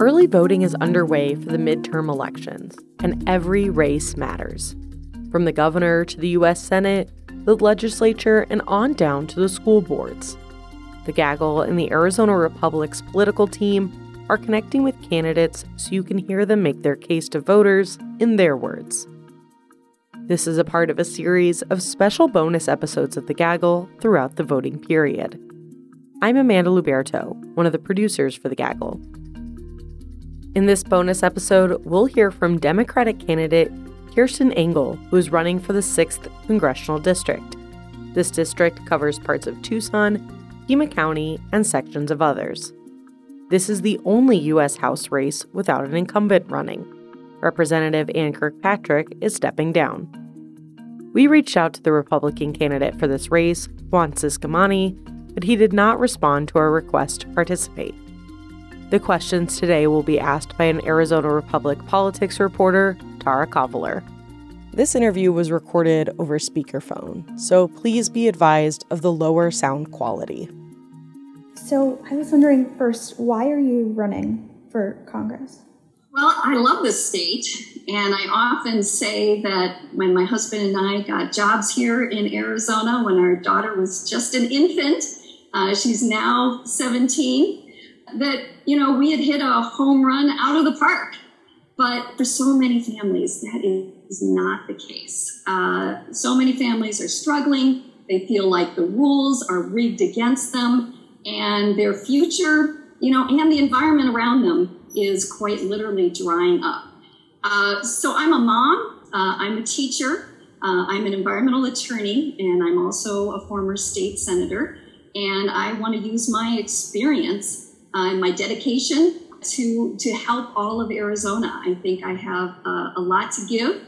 Early voting is underway for the midterm elections, and every race matters. From the governor to the U.S. Senate, the legislature, and on down to the school boards. The Gaggle and the Arizona Republic's political team are connecting with candidates so you can hear them make their case to voters in their words. This is a part of a series of special bonus episodes of The Gaggle throughout the voting period. I'm Amanda Luberto, one of the producers for The Gaggle. In this bonus episode, we'll hear from Democratic candidate Kirsten Engel, who is running for the 6th Congressional District. This district covers parts of Tucson, Pima County, and sections of others. This is the only U.S. House race without an incumbent running. Representative Ann Kirkpatrick is stepping down. We reached out to the Republican candidate for this race, Juan Ciscomani, but he did not respond to our request to participate. The questions today will be asked by an Arizona Republic politics reporter, Tara Kavaler. This interview was recorded over speakerphone, so please be advised of the lower sound quality. So, I was wondering first, why are you running for Congress? Well, I love this state, and I often say that when my husband and I got jobs here in Arizona, when our daughter was just an infant, uh, she's now 17, that, you know, we had hit a home run out of the park. But for so many families, that is not the case. Uh, so many families are struggling. They feel like the rules are rigged against them, and their future, you know, and the environment around them is quite literally drying up. Uh, so I'm a mom, uh, I'm a teacher, uh, I'm an environmental attorney, and I'm also a former state senator. And I want to use my experience uh, my dedication to, to help all of Arizona. I think I have uh, a lot to give.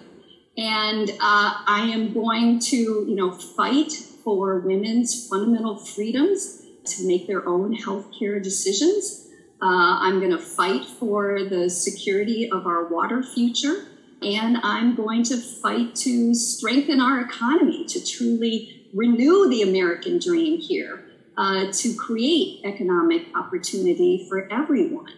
And uh, I am going to, you know, fight for women's fundamental freedoms to make their own healthcare decisions. Uh, I'm going to fight for the security of our water future. And I'm going to fight to strengthen our economy, to truly renew the American dream here, uh, to create economic opportunity for everyone.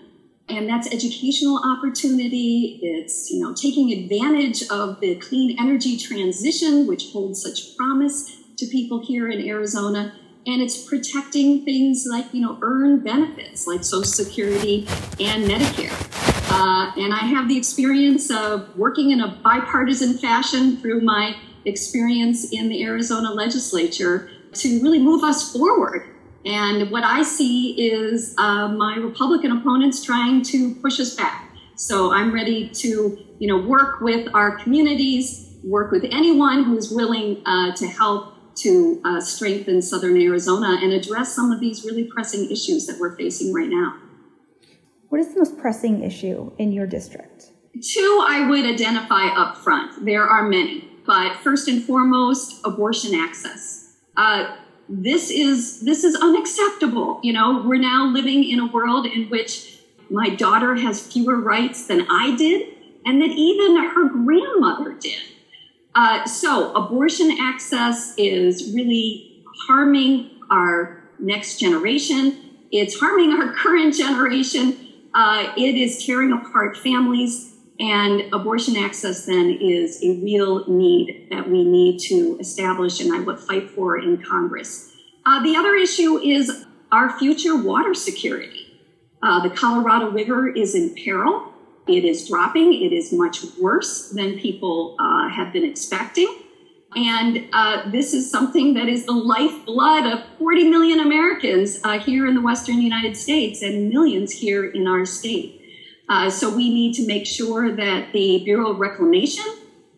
And that's educational opportunity. It's you know taking advantage of the clean energy transition, which holds such promise to people here in Arizona and it's protecting things like you know earned benefits like social security and medicare uh, and i have the experience of working in a bipartisan fashion through my experience in the arizona legislature to really move us forward and what i see is uh, my republican opponents trying to push us back so i'm ready to you know work with our communities work with anyone who's willing uh, to help to uh, strengthen Southern Arizona and address some of these really pressing issues that we're facing right now. What is the most pressing issue in your district? Two, I would identify up front. There are many, but first and foremost, abortion access. Uh, this is this is unacceptable. You know, we're now living in a world in which my daughter has fewer rights than I did, and that even her grandmother did. Uh, so, abortion access is really harming our next generation. It's harming our current generation. Uh, it is tearing apart families. And abortion access then is a real need that we need to establish and I would fight for in Congress. Uh, the other issue is our future water security. Uh, the Colorado River is in peril. It is dropping. It is much worse than people uh, have been expecting. And uh, this is something that is the lifeblood of 40 million Americans uh, here in the Western United States and millions here in our state. Uh, so we need to make sure that the Bureau of Reclamation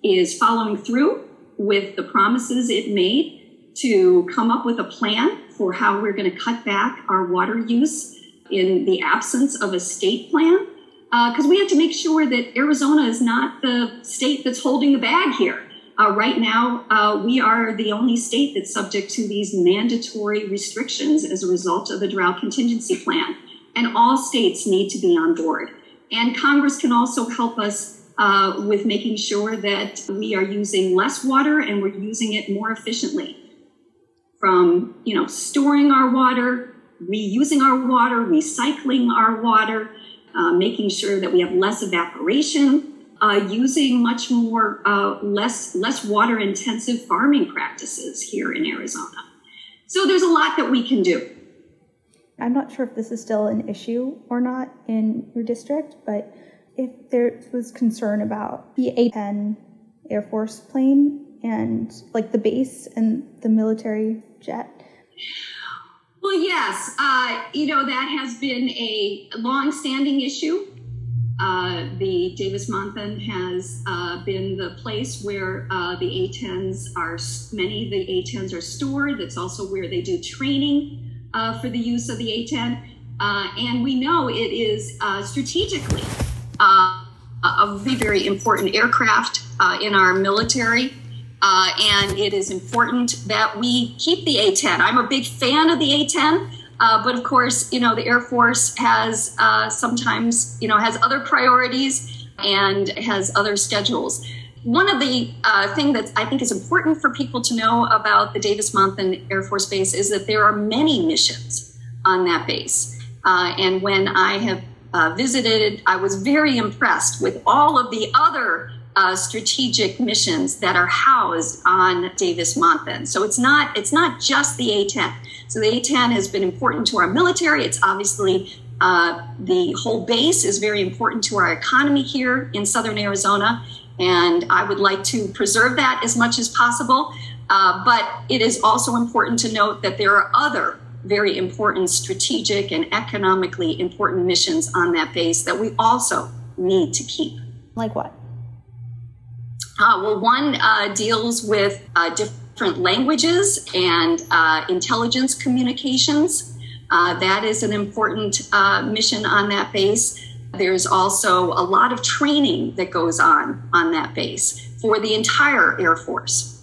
is following through with the promises it made to come up with a plan for how we're going to cut back our water use in the absence of a state plan. Because uh, we have to make sure that Arizona is not the state that's holding the bag here. Uh, right now, uh, we are the only state that's subject to these mandatory restrictions as a result of the drought contingency plan. And all states need to be on board. And Congress can also help us uh, with making sure that we are using less water and we're using it more efficiently. From you know storing our water, reusing our water, recycling our water, uh, making sure that we have less evaporation, uh, using much more uh, less less water intensive farming practices here in Arizona. So there's a lot that we can do. I'm not sure if this is still an issue or not in your district, but if there was concern about the A-10 Air Force plane and like the base and the military jet. Well, yes, uh, you know that has been a long-standing issue. Uh, the Davis-Monthan has uh, been the place where uh, the A-10s are. Many of the A-10s are stored. That's also where they do training uh, for the use of the A-10, uh, and we know it is strategically uh, a very, very important aircraft uh, in our military. Uh, and it is important that we keep the A 10. I'm a big fan of the A 10. Uh, but of course, you know, the Air Force has uh, sometimes, you know, has other priorities and has other schedules. One of the uh, thing that I think is important for people to know about the Davis-Monthan Air Force Base is that there are many missions on that base. Uh, and when I have uh, visited. I was very impressed with all of the other uh, strategic missions that are housed on Davis-Monthan. So it's not it's not just the A-10. So the A-10 has been important to our military. It's obviously uh, the whole base is very important to our economy here in southern Arizona, and I would like to preserve that as much as possible. Uh, but it is also important to note that there are other very important strategic and economically important missions on that base that we also need to keep. Like what? Uh, well, one uh, deals with uh, different languages and uh, intelligence communications. Uh, that is an important uh, mission on that base. There's also a lot of training that goes on on that base for the entire Air Force.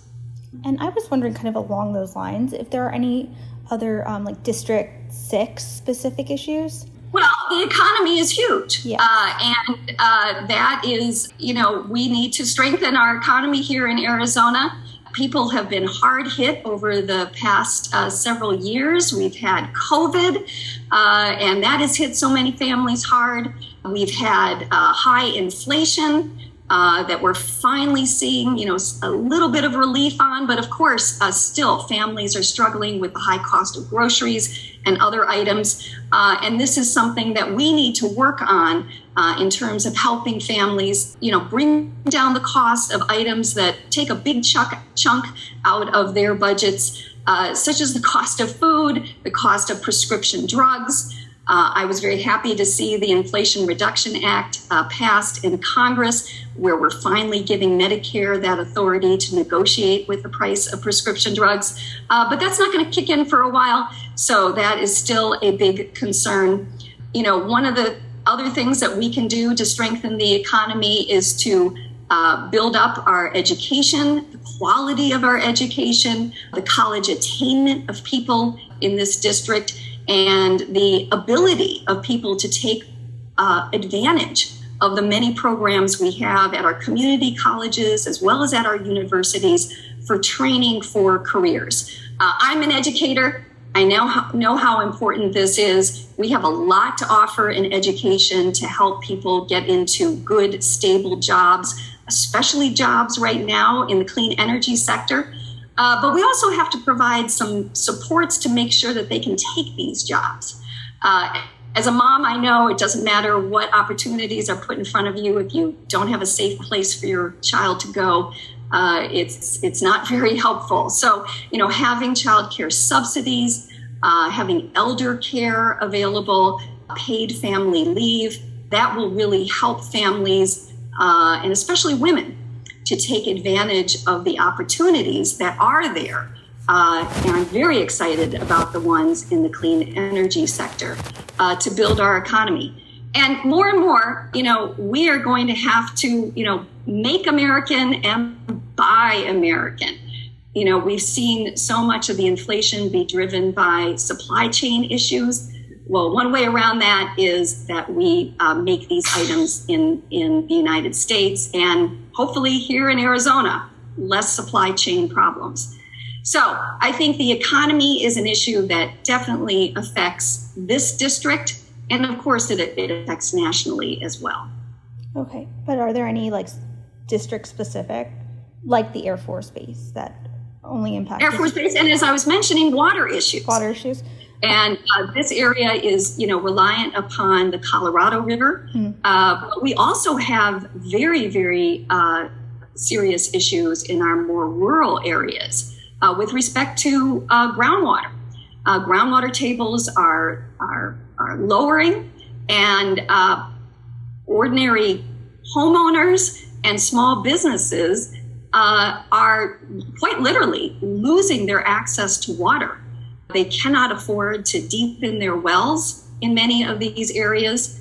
And I was wondering, kind of along those lines, if there are any other um, like District 6 specific issues? Well, the economy is huge. Yeah. Uh, and uh, that is, you know, we need to strengthen our economy here in Arizona. People have been hard hit over the past uh, several years. We've had COVID, uh, and that has hit so many families hard. We've had uh, high inflation uh, that we're finally seeing, you know, a little bit of relief on. But of course, uh, still families are struggling with the high cost of groceries and other items. Uh, and this is something that we need to work on uh, in terms of helping families, you know, bring down the cost of items that take a big chunk, chunk out of their budgets, uh, such as the cost of food, the cost of prescription drugs. Uh, I was very happy to see the Inflation Reduction Act uh, passed in Congress, where we're finally giving Medicare that authority to negotiate with the price of prescription drugs. Uh, but that's not going to kick in for a while, so that is still a big concern. You know, one of the other things that we can do to strengthen the economy is to uh, build up our education, the quality of our education, the college attainment of people in this district and the ability of people to take uh, advantage of the many programs we have at our community colleges as well as at our universities for training for careers. Uh, I'm an educator. I now know, know how important this is. We have a lot to offer in education to help people get into good, stable jobs, especially jobs right now in the clean energy sector. Uh, but we also have to provide some supports to make sure that they can take these jobs. Uh, as a mom, I know it doesn't matter what opportunities are put in front of you if you don't have a safe place for your child to go. Uh, it's it's not very helpful. So you know, having childcare subsidies, uh, having elder care available, paid family leave, that will really help families uh, and especially women to take advantage of the opportunities that are there uh, and I'm very excited about the ones in the clean energy sector uh, to build our economy. And more and more, you know, we are going to have to, you know, make American and buy American. You know, we've seen so much of the inflation be driven by supply chain issues. Well, one way around that is that we uh, make these items in, in the United States and hopefully here in Arizona, less supply chain problems. So I think the economy is an issue that definitely affects this district. And of course, it, it affects nationally as well. Okay. But are there any like district specific, like the Air Force Base, that only impacts Air Force Base? And as I was mentioning, water issues. Water issues. And uh, this area is, you know, reliant upon the Colorado River. Mm. Uh, but we also have very, very uh, serious issues in our more rural areas uh, with respect to uh, groundwater. Uh, groundwater tables are, are, are lowering, and ordinary homeowners and small businesses are quite literally losing their access to water they cannot afford to deepen their wells in many of these areas.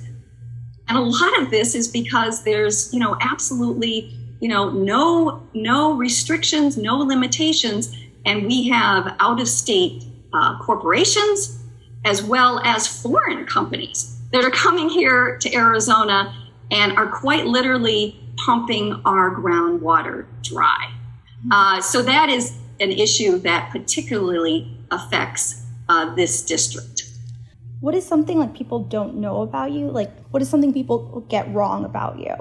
And a lot of this is because there's, you know, absolutely, you know, no no restrictions, no limitations, and we have out of state uh, corporations as well as foreign companies that are coming here to Arizona and are quite literally pumping our groundwater dry. Uh, so that is an issue that particularly affects uh, this district. What is something like people don't know about you? Like, what is something people get wrong about you?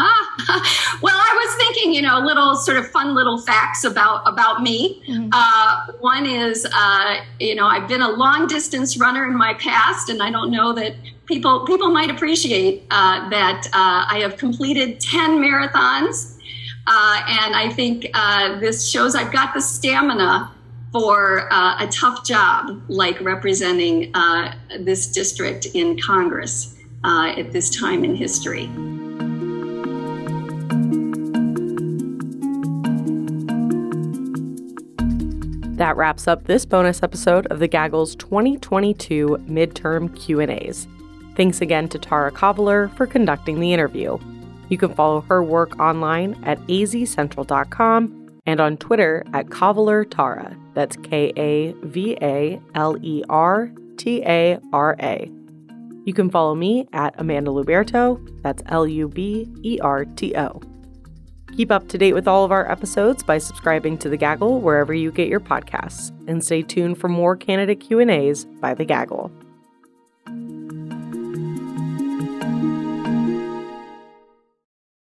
Ah, well, I was thinking, you know, little sort of fun little facts about about me. Mm-hmm. Uh, one is, uh, you know, I've been a long distance runner in my past, and I don't know that people people might appreciate uh, that uh, I have completed ten marathons, uh, and I think uh, this shows I've got the stamina for uh, a tough job like representing uh, this district in Congress uh, at this time in history. That wraps up this bonus episode of the Gaggles 2022 midterm Q&As. Thanks again to Tara Kavaler for conducting the interview. You can follow her work online at azcentral.com and on Twitter at Kavaler Tara. That's K A V A L E R T A R A. You can follow me at Amanda Luberto. That's L U B E R T O. Keep up to date with all of our episodes by subscribing to The Gaggle wherever you get your podcasts, and stay tuned for more candidate Q&As by The Gaggle.